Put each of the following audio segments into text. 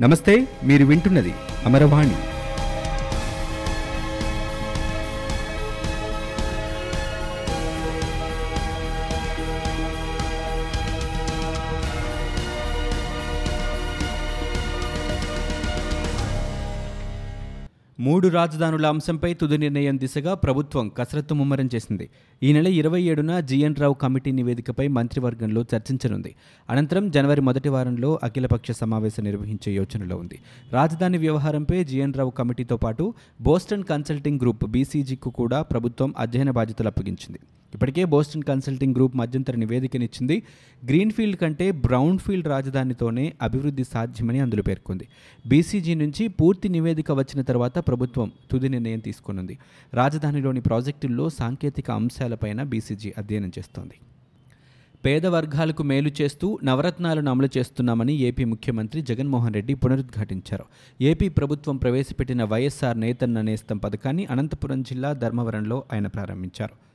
నమస్తే మీరు వింటున్నది అమరవాణి. మూడు రాజధానుల అంశంపై తుది నిర్ణయం దిశగా ప్రభుత్వం కసరత్తు ముమ్మరం చేసింది. ఈ నెల ఇరవై ఏడున జీఎన్ రావు కమిటీ నివేదికపై మంత్రివర్గంలో చర్చించనుంది. అనంతరం జనవరి మొదటి వారంలో అఖిలపక్ష సమావేశం నిర్వహించే యోచనలో ఉంది. రాజధాని వ్యవహారంపై జీఎన్ రావు కమిటీతో పాటు బోస్టన్ కన్సల్టింగ్ గ్రూప్ బీసీజీకు కూడా ప్రభుత్వం అధ్యయన బాధ్యతలు అప్పగించింది. ఇప్పటికే బోస్టన్ కన్సల్టింగ్ గ్రూప్ మధ్యంతర నివేదికనిచ్చింది. గ్రీన్ఫీల్డ్ కంటే బ్రౌన్ ఫీల్డ్ రాజధానితోనే అభివృద్ధి సాధ్యమని అందులో పేర్కొంది. బీసీజీ నుంచి పూర్తి నివేదిక వచ్చిన తర్వాత ప్రభుత్వం తుది నిర్ణయం తీసుకునుంది. రాజధానిలోని ప్రాజెక్టుల్లో సాంకేతిక అంశాలపైన బీసీజీ అధ్యయనం చేస్తోంది. పేద వర్గాలకు మేలు చేస్తూ నవరత్నాలను అమలు చేస్తున్నామని ఏపీ ముఖ్యమంత్రి జగన్మోహన్ రెడ్డి పునరుద్ఘాటించారు. ఏపీ ప్రభుత్వం ప్రవేశపెట్టిన వైఎస్ఆర్ నేతన్న నేస్తం పథకాన్ని అనంతపురం జిల్లా ధర్మవరంలో ఆయన ప్రారంభించారు.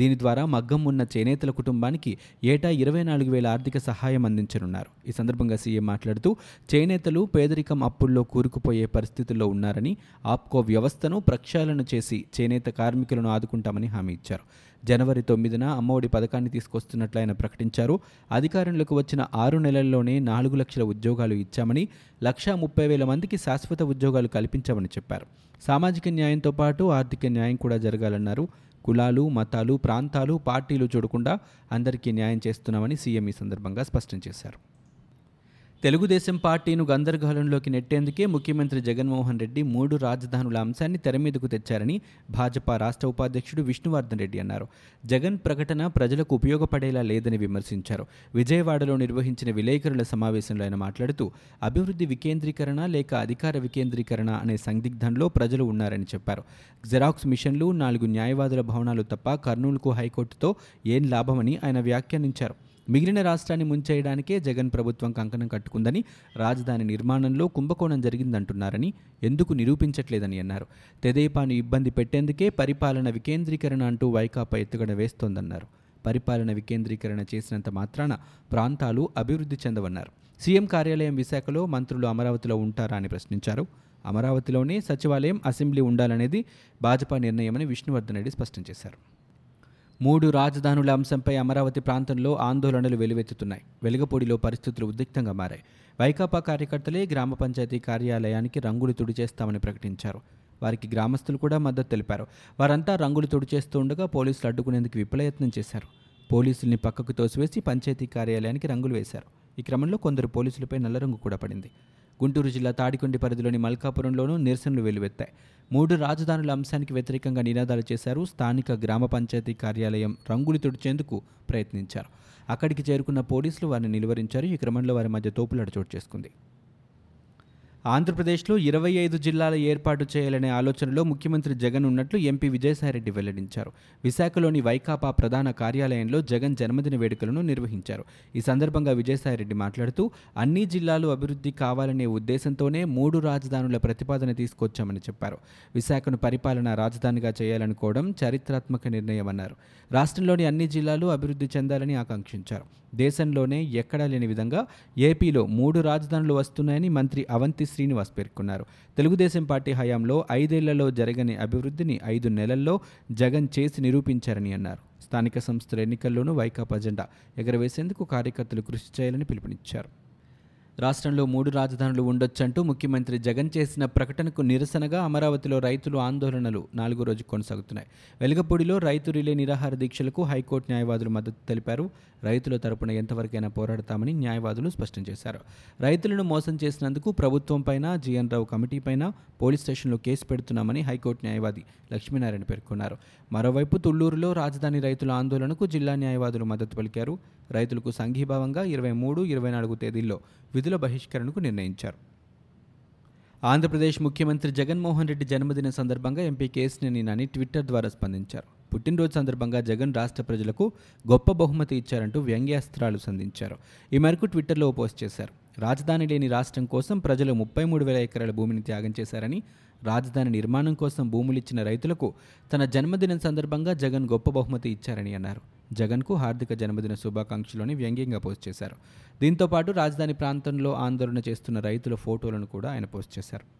దీని ద్వారా మగ్గం ఉన్న చేనేతల కుటుంబానికి ఏటా ఇరవై నాలుగు వేల ఆర్థిక సహాయం అందించనున్నారు. ఈ సందర్భంగా సీఎం మాట్లాడుతూ చేనేతలు పేదరికం అప్పుల్లో కూరుకుపోయే పరిస్థితుల్లో ఉన్నారని ఆప్కో వ్యవస్థను ప్రక్షాళన చేసి చేనేత కార్మికులను ఆదుకుంటామని హామీ ఇచ్చారు. జనవరి తొమ్మిదిన అమ్మఒడి పథకాన్ని తీసుకొస్తున్నట్లు ఆయన ప్రకటించారు. అధికారంలోకి వచ్చిన ఆరు నెలల్లోనే నాలుగు లక్షల ఉద్యోగాలు ఇచ్చామని లక్షా ముప్పై వేల మందికి శాశ్వత ఉద్యోగాలు కల్పించామని చెప్పారు. సామాజిక న్యాయంతో పాటు ఆర్థిక న్యాయం కూడా జరగాలన్నారు. కులాలు మతాలు ప్రాంతాలు పార్టీలు చూడకుండా అందరికీ న్యాయం చేస్తున్నామని సీఎం ఈ సందర్భంగా స్పష్టం చేశారు. తెలుగుదేశం పార్టీను గందరగోళంలోకి నెట్టేందుకే ముఖ్యమంత్రి జగన్మోహన్ రెడ్డి మూడు రాజధానుల అంశాన్ని తెర మీదకు తెచ్చారని భాజపా రాష్ట్ర ఉపాధ్యక్షుడు విష్ణువర్ధన్ రెడ్డి అన్నారు. జగన్ ప్రకటన ప్రజలకు ఉపయోగపడేలా లేదని విమర్శించారు. విజయవాడలో నిర్వహించిన విలేకరుల సమావేశంలో ఆయన మాట్లాడుతూ అభివృద్ధి వికేంద్రీకరణ లేక అధికార వికేంద్రీకరణ అనే సందిగ్ధంలో ప్రజలు ఉన్నారని చెప్పారు. జెరాక్స్ మిషన్లు నాలుగు న్యాయవాదుల భవనాలు తప్ప కర్నూలుకు హైకోర్టుతో ఏం లాభమని ఆయన వ్యాఖ్యానించారు. మిగిలిన రాష్ట్రాన్ని ముంచేయడానికే జగన్ ప్రభుత్వం కంకణం కట్టుకుందని రాజధాని నిర్మాణంలో కుంభకోణం జరిగిందంటున్నారని ఎందుకు నిరూపించట్లేదని అన్నారు. తెదేపాను ఇబ్బంది పెట్టేందుకే పరిపాలన వికేంద్రీకరణ అంటూ వైకాపా ఎత్తుగడ వేస్తోందన్నారు. పరిపాలన వికేంద్రీకరణ చేసినంత మాత్రాన ప్రాంతాలు అభివృద్ధి చెందవన్నారు. సీఎం కార్యాలయం విశాఖలో మంత్రులు అమరావతిలో ఉంటారా అని ప్రశ్నించారు. అమరావతిలోనే సచివాలయం అసెంబ్లీ ఉండాలనేది భాజపా నిర్ణయమని విష్ణువర్ధన్ రెడ్డి స్పష్టం చేశారు. మూడు రాజధానుల అంశంపై అమరావతి ప్రాంతంలో ఆందోళనలు వెలువెత్తుతున్నాయి. వెలుగపూడిలో పరిస్థితులు ఉద్రిక్తంగా మారాయి. వైకాపా కార్యకర్తలే గ్రామ పంచాయతీ కార్యాలయానికి రంగులు తుడిచేస్తామని ప్రకటించారు. వారికి గ్రామస్తులు కూడా మద్దతు తెలిపారు. వారంతా రంగులు తుడిచేస్తూ ఉండగా పోలీసులు అడ్డుకునేందుకు విఫలయత్నం చేశారు. పోలీసుల్ని పక్కకు తోసివేసి పంచాయతీ కార్యాలయానికి రంగులు వేశారు. ఈ క్రమంలో కొందరు పోలీసులపై నల్లరంగు కూడా పడింది. గుంటూరు జిల్లా తాడికొండి పరిధిలోని మల్కాపురంలోనూ నిరసనలు వెలువెత్తాయి మూడు రాజధానుల అంశానికి వ్యతిరేకంగా నినాదాలు చేశారు స్థానిక గ్రామ పంచాయతీ కార్యాలయం రంగులు తుడిచేందుకు ప్రయత్నించారు. అక్కడికి చేరుకున్న పోలీసులు వారిని నిలువరించారు. ఈ క్రమంలో వారి మధ్య తోపులాట చోటు చేసుకుంది. ఆంధ్రప్రదేశ్లో ఇరవై ఐదు జిల్లాల ఏర్పాటు చేయాలనే ఆలోచనలో ముఖ్యమంత్రి జగన్ ఉన్నట్లు ఎంపీ విజయసాయిరెడ్డి వెల్లడించారు. విశాఖలోని వైకాపా ప్రధాన కార్యాలయంలో జగన్ జన్మదిన వేడుకలను నిర్వహించారు. ఈ సందర్భంగా విజయసాయిరెడ్డి మాట్లాడుతూ అన్ని జిల్లాలు అభివృద్ధి కావాలనే ఉద్దేశంతోనే మూడు రాజధానుల ప్రతిపాదన తీసుకొచ్చామని చెప్పారు. విశాఖను పరిపాలనా రాజధానిగా చేయాలనుకోవడం చారిత్రాత్మక నిర్ణయమన్నారు. రాష్ట్రంలోని అన్ని జిల్లాలు అభివృద్ధి చెందాలని ఆకాంక్షించారు. దేశంలోనే ఎక్కడా లేని విధంగా ఏపీలో మూడు రాజధానులు వస్తున్నాయని మంత్రి అవంతి శ్రీనివాస్ పేర్కొన్నారు. తెలుగుదేశం పార్టీ హయాంలో ఐదేళ్ళలో జరగని అభివృద్ధిని ఐదు నెలల్లో జగన్ చేసి నిరూపించారని అన్నారు. స్థానిక సంస్థల ఎన్నికల్లోనూ వైకాపా జెండా ఎగరవేసేందుకు కార్యకర్తలు కృషి చేయాలని పిలుపునిచ్చారు. రాష్ట్రంలో మూడు రాజధానులు ఉండొచ్చంటూ ముఖ్యమంత్రి జగన్ చేసిన ప్రకటనకు నిరసనగా అమరావతిలో రైతులు ఆందోళనలు నాలుగో రోజు కొనసాగుతున్నాయి. వెలగపూడిలో రైతు రిలే నిరాహార దీక్షలకు హైకోర్టు న్యాయవాదులు మద్దతు తెలిపారు. రైతుల తరపున ఎంతవరకైనా పోరాడతామని న్యాయవాదులు స్పష్టం చేశారు. రైతులను మోసం చేసినందుకు ప్రభుత్వంపైన జీఎన్ రావు కమిటీపైన పోలీస్ స్టేషన్లో కేసు పెడుతున్నామని హైకోర్టు న్యాయవాది లక్ష్మీనారాయణ పేర్కొన్నారు. మరోవైపు తుళ్ళూరులో రాజధాని రైతుల ఆందోళనకు జిల్లా న్యాయవాదులు మద్దతు పలికారు. రైతులకు సంఘీభావంగా ఇరవై మూడు ఇరవై నాలుగు తేదీల్లో విధులు బహిష్కరణకు నిర్ణయించారు. ఆంధ్రప్రదేశ్ ముఖ్యమంత్రి జగన్మోహన్ రెడ్డి జన్మదిన సందర్భంగా ఎంపీ కేసినేని నాని ట్విట్టర్ ద్వారా స్పందించారు. పుట్టినరోజు సందర్భంగా జగన్ రాష్ట్ర ప్రజలకు గొప్ప బహుమతి ఇచ్చారంటూ వ్యంగ్యాస్త్రాలు సంధించారు. ఈ మేరకు ట్విట్టర్లో పోస్ట్ చేశారు. రాజధాని లేని రాష్ట్రం కోసం ప్రజలు ముప్పై మూడు వేల ఎకరాల భూమిని త్యాగం చేశారని రాజధాని నిర్మాణం కోసం భూములిచ్చిన రైతులకు తన జన్మదినం సందర్భంగా జగన్ గొప్ప బహుమతి ఇచ్చారని అన్నారు. జగన్కు హార్దిక జన్మదిన శుభాకాంక్షలోని వ్యంగ్యంగా పోస్ట్ చేశారు. దీంతో పాటు రాజధాని ప్రాంతంలో ఆందోళన చేస్తున్న రైతుల ఫోటోలను కూడా ఆయన పోస్ట్ చేశారు.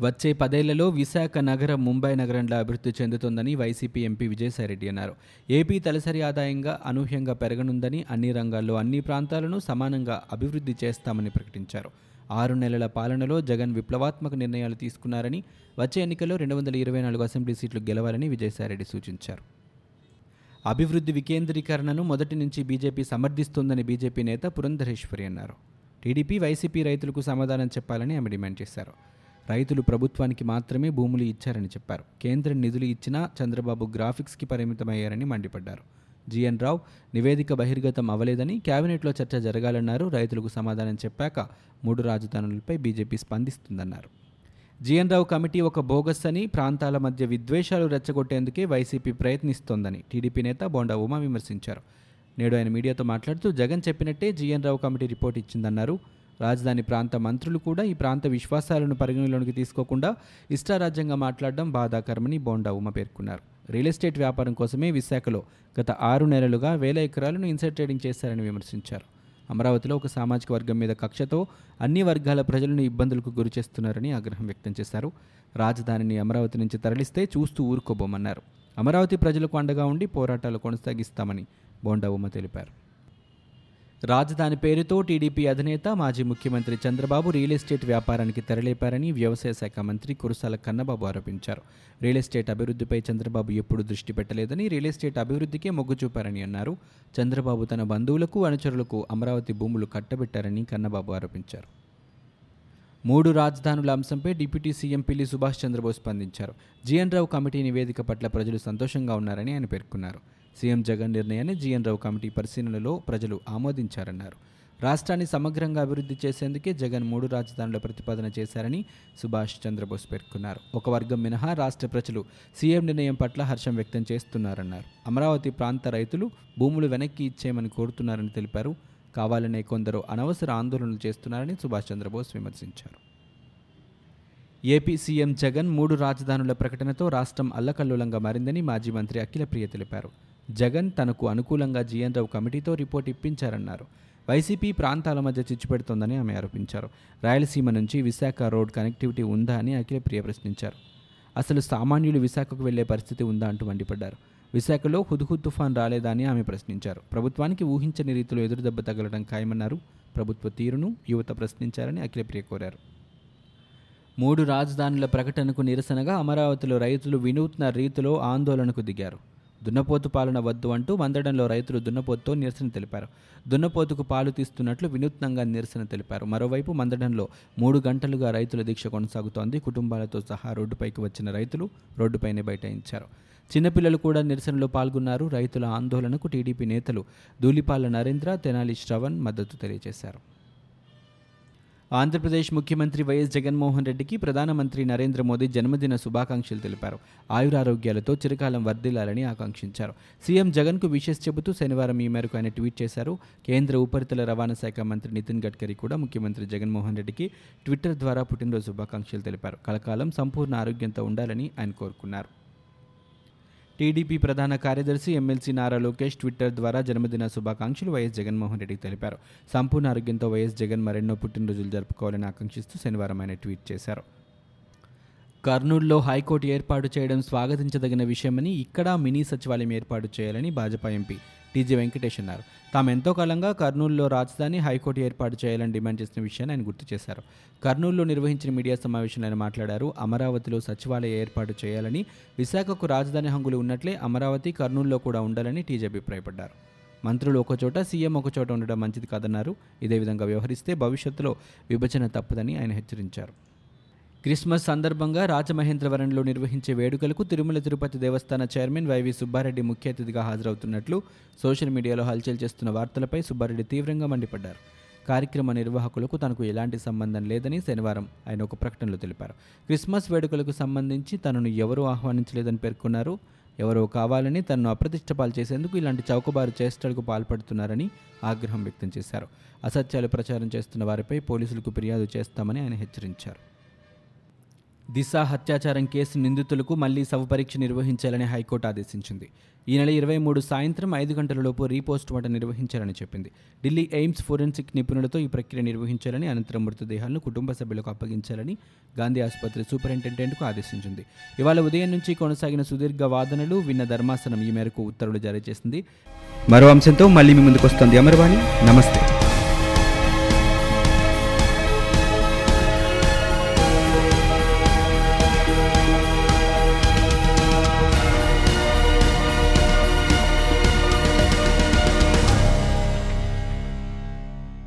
వచ్చే పదేళ్ళలో విశాఖ నగరం ముంబై నగరంలో అభివృద్ధి చెందుతుందని వైసీపీ ఎంపీ విజయసాయిరెడ్డి అన్నారు. ఏపీ తలసరి ఆదాయంగా అనూహ్యంగా పెరగనుందని అన్ని రంగాల్లో అన్ని ప్రాంతాలను సమానంగా అభివృద్ధి చేస్తామని ప్రకటించారు. ఆరు నెలల పాలనలో జగన్ విప్లవాత్మక నిర్ణయాలు తీసుకున్నారని వచ్చే ఎన్నికల్లో రెండు వందల ఇరవై నాలుగు అసెంబ్లీ సీట్లు గెలవాలని విజయసాయిరెడ్డి సూచించారు. అభివృద్ధి వికేంద్రీకరణను మొదటి నుంచి బీజేపీ సమర్థిస్తోందని బీజేపీ నేత పురంధరేశ్వరి అన్నారు. టీడీపీ వైసీపీ రైతులకు సమాధానం చెప్పాలని ఆమె డిమాండ్ చేశారు. రైతులు ప్రభుత్వానికి మాత్రమే భూములు ఇచ్చారని చెప్పారు. కేంద్రం నిధులు ఇచ్చినా చంద్రబాబు గ్రాఫిక్స్కి పరిమితమయ్యారని మండిపడ్డారు. జీఎన్ రావు నివేదిక బహిర్గతం అవ్వలేదని కేబినెట్లో చర్చ జరగాలన్నారు. రైతులకు సమాధానం చెప్పాక మూడు రాజధానులపై బీజేపీ స్పందిస్తుందన్నారు. జీఎన్ రావు కమిటీ ఒక బోగస్ అని ప్రాంతాల మధ్య విద్వేషాలు రెచ్చగొట్టేందుకే వైసీపీ ప్రయత్నిస్తోందని టీడీపీ నేత బోండా ఉమా విమర్శించారు. నేడు ఆయన మీడియాతో మాట్లాడుతూ జగన్ చెప్పినట్టే జీఎన్ రావు కమిటీ రిపోర్ట్ ఇచ్చిందన్నారు. రాజధాని ప్రాంత మంత్రులు కూడా ఈ ప్రాంత విశ్వాసాలను పరిగణలోనికి తీసుకోకుండా ఇష్టారాజ్యంగా మాట్లాడడం బాధాకరమని బోండా ఉమ పేర్కొన్నారు. రియల్ ఎస్టేట్ వ్యాపారం కోసమే విశాఖలో గత ఆరు నెలలుగా వేల ఎకరాలను ఇన్సైడ్ ట్రేడింగ్ చేశారని విమర్శించారు. అమరావతిలో ఒక సామాజిక వర్గం మీద కక్షతో అన్ని వర్గాల ప్రజలను ఇబ్బందులకు గురి చేస్తున్నారని ఆగ్రహం వ్యక్తం చేశారు. రాజధానిని అమరావతి నుంచి తరలిస్తే చూస్తూ ఊరుకోబోమన్నారు. అమరావతి ప్రజలకు అండగా ఉండి పోరాటాలు కొనసాగిస్తామని బోండా ఉమ్మ తెలిపారు. రాజధాని పేరుతో టీడీపీ అధినేత మాజీ ముఖ్యమంత్రి చంద్రబాబు రియల్ ఎస్టేట్ వ్యాపారానికి తెరలేపారని వ్యవసాయ శాఖ మంత్రి కురసాల కన్నబాబు ఆరోపించారు. రియల్ ఎస్టేట్ అభివృద్ధిపై చంద్రబాబు ఎప్పుడు దృష్టి పెట్టలేదని రియల్ ఎస్టేట్ అభివృద్ధికే మొగ్గు చూపారని అన్నారు. చంద్రబాబు తన బంధువులకు అనుచరులకు అమరావతి భూములు కట్టబెట్టారని కన్నబాబు ఆరోపించారు. మూడు రాజధానుల అంశంపై డిప్యూటీ సీఎం పిల్లి సుభాష్ చంద్రబోస్ స్పందించారు. జీఎన్ రావు కమిటీ నివేదిక పట్ల ప్రజలు సంతోషంగా ఉన్నారని ఆయన పేర్కొన్నారు. సీఎం జగన్ నిర్ణయాన్ని జీఎన్ రావు కమిటీ పరిశీలనలో ప్రజలు ఆమోదించారన్నారు. రాష్ట్రాన్ని సమగ్రంగా అభివృద్ధి చేసేందుకే జగన్ మూడు రాజధానుల ప్రతిపాదన చేశారని సుభాష్ చంద్రబోస్ పేర్కొన్నారు. ఒక వర్గం మినహా రాష్ట్ర ప్రజలు సీఎం నిర్ణయం పట్ల హర్షం వ్యక్తం చేస్తున్నారన్నారు. అమరావతి ప్రాంత రైతులు భూములు వెనక్కి ఇచ్చేయమని కోరుతున్నారని తెలిపారు. కావాలనే కొందరు అనవసర ఆందోళనలు చేస్తున్నారని సుభాష్ చంద్రబోస్ విమర్శించారు. ఏపీ సీఎం జగన్ మూడు రాజధానుల ప్రకటనతో రాష్ట్రం అల్లకల్లోలంగా మారిందని మాజీ మంత్రి అఖిలప్రియ తెలిపారు. జగన్ తనకు అనుకూలంగా జీఎన్ రావు కమిటీతో రిపోర్ట్ ఇప్పించారన్నారు. వైసీపీ ప్రాంతాల మధ్య చిచ్చుపెడుతోందని ఆమె ఆరోపించారు. రాయలసీమ నుంచి విశాఖ రోడ్ కనెక్టివిటీ ఉందా అని అఖిలప్రియ ప్రశ్నించారు. అసలు సామాన్యులు విశాఖకు వెళ్ళే పరిస్థితి ఉందా అంటూ మండిపడ్డారు. విశాఖలో హుద్హుద్ తుఫాన్ రాలేదా అని ఆమె ప్రశ్నించారు. ప్రభుత్వానికి ఊహించని రీతిలో ఎదురుదెబ్బ తగలడం ఖాయమన్నారు. ప్రభుత్వ తీరును యువత ప్రశ్నించారని అఖిలప్రియ కోరారు. మూడు రాజధానుల ప్రకటనకు నిరసనగా అమరావతిలో రైతులు వినూత్న రీతిలో ఆందోళనకు దిగారు. దున్నపోతు పాలన వద్దు అంటూ మందడంలో రైతులు దున్నపోతుతో నిరసన తెలిపారు. దున్నపోతుకు పాలు తీస్తున్నట్లు వినూత్నంగా నిరసన తెలిపారు. మరోవైపు మందడంలో మూడు గంటలుగా రైతుల దీక్ష కొనసాగుతోంది. కుటుంబాలతో సహా రోడ్డుపైకి వచ్చిన రైతులు రోడ్డుపైనే బైఠాయించారు. చిన్నపిల్లలు కూడా నిరసనలో పాల్గొన్నారు. రైతుల ఆందోళనకు టీడీపీ నేతలు ధూళిపాల నరేంద్ర తెనాలి శ్రవణ్ మద్దతు తెలియజేశారు. ఆంధ్రప్రదేశ్ ముఖ్యమంత్రి వైఎస్ జగన్మోహన్ రెడ్డికి ప్రధానమంత్రి నరేంద్ర మోదీ జన్మదిన శుభాకాంక్షలు తెలిపారు. ఆయురారోగ్యాలతో చిరకాలం వర్ధిల్లాలని ఆకాంక్షించారు. సీఎం జగన్కు విషెస్ చెబుతూ శనివారం ఈ మేరకు ఆయన ట్వీట్ చేశారు. కేంద్ర ఉపరితల రవాణా శాఖ మంత్రి నితిన్ గడ్కరీ కూడా ముఖ్యమంత్రి జగన్మోహన్ రెడ్డికి ట్విట్టర్ ద్వారా పుట్టినరోజు శుభాకాంక్షలు తెలిపారు. కలకాలం సంపూర్ణ ఆరోగ్యంతో ఉండాలని ఆయన కోరుకున్నారు. టీడీపీ ప్రధాన కార్యదర్శి ఎమ్మెల్సీ నారా లోకేష్ ట్విట్టర్ ద్వారా జన్మదిన శుభాకాంక్షలు వైఎస్ జగన్మోహన్ రెడ్డికి తెలిపారు. సంపూర్ణ ఆరోగ్యంతో వైఎస్ జగన్ మరెన్నో పుట్టినరోజులు జరుపుకోవాలని ఆకాంక్షిస్తూ శనివారం ఆయన ట్వీట్ చేశారు. కర్నూలులో హైకోర్టు ఏర్పాటు చేయడం స్వాగతించదగిన విషయమని ఇక్కడ మినీ సచివాలయం ఏర్పాటు చేయాలని భాజపా ఎంపీ టీజీ వెంకటేష్ అన్నారు. తాము ఎంతో కాలంగా కర్నూలులో రాజధాని హైకోర్టు ఏర్పాటు చేయాలని డిమాండ్ చేసిన విషయాన్ని ఆయన గుర్తు చేశారు. కర్నూలులో నిర్వహించిన మీడియా సమావేశంలో ఆయన మాట్లాడారు అమరావతిలో సచివాలయ ఏర్పాటు చేయాలని విశాఖకు రాజధాని హంగులు ఉన్నట్లే అమరావతి కర్నూలులో కూడా ఉండాలని టీజీ అభిప్రాయపడ్డారు. మంత్రులు ఒకచోట సీఎం ఒకచోట ఉండడం మంచిది కాదన్నారు. ఇదే విధంగా వ్యవహరిస్తే భవిష్యత్తులో విభజన తప్పదని ఆయన హెచ్చరించారు. క్రిస్మస్ సందర్భంగా రాజమహేంద్రవరంలో నిర్వహించే వేడుకలకు తిరుమల తిరుపతి దేవస్థాన చైర్మన్ వైవి సుబ్బారెడ్డి ముఖ్య అతిథిగా హాజరవుతున్నట్లు సోషల్ మీడియాలో హల్చల్ చేస్తున్న వార్తలపై సుబ్బారెడ్డి తీవ్రంగా మండిపడ్డారు. కార్యక్రమ నిర్వాహకులకు తనకు ఎలాంటి సంబంధం లేదని శనివారం ఆయన ఒక ప్రకటనలో తెలిపారు. క్రిస్మస్ వేడుకలకు సంబంధించి తనను ఎవరూ ఆహ్వానించలేదని పేర్కొన్నారు. ఎవరో కావాలని తనను అప్రతిష్టపాలు చేసేందుకు ఇలాంటి చౌకబారు చేష్టలకు పాల్పడుతున్నారని ఆగ్రహం వ్యక్తం చేశారు. అసత్యాలు ప్రచారం చేస్తున్న వారిపై పోలీసులకు ఫిర్యాదు చేస్తామని ఆయన హెచ్చరించారు. దిశ హత్యాచారం కేసు నిందితులకు మళ్ళీ శవ పరీక్ష నిర్వహించాలని హైకోర్టు ఆదేశించింది. ఈ నెల ఇరవై మూడు సాయంత్రం ఐదు గంటలలోపు రీపోస్ట్ మార్టం నిర్వహించాలని చెప్పింది. ఢిల్లీ ఎయిమ్స్ ఫోరెన్సిక్ నిపుణులతో ఈ ప్రక్రియ నిర్వహించాలని అనంతరం మృతదేహాలను కుటుంబ సభ్యులకు అప్పగించాలని గాంధీ ఆసుపత్రి సూపరింటెండెంట్కు ఆదేశించింది. ఇవాళ ఉదయం నుంచి కొనసాగిన సుదీర్ఘ వాదనలు విన్న ధర్మాసనం ఈ మేరకు ఉత్తర్వులు జారీ చేసింది. మరో అంశంతో మళ్ళీ మీ ముందుకు వస్తుంది అమర్వాణి. నమస్తే.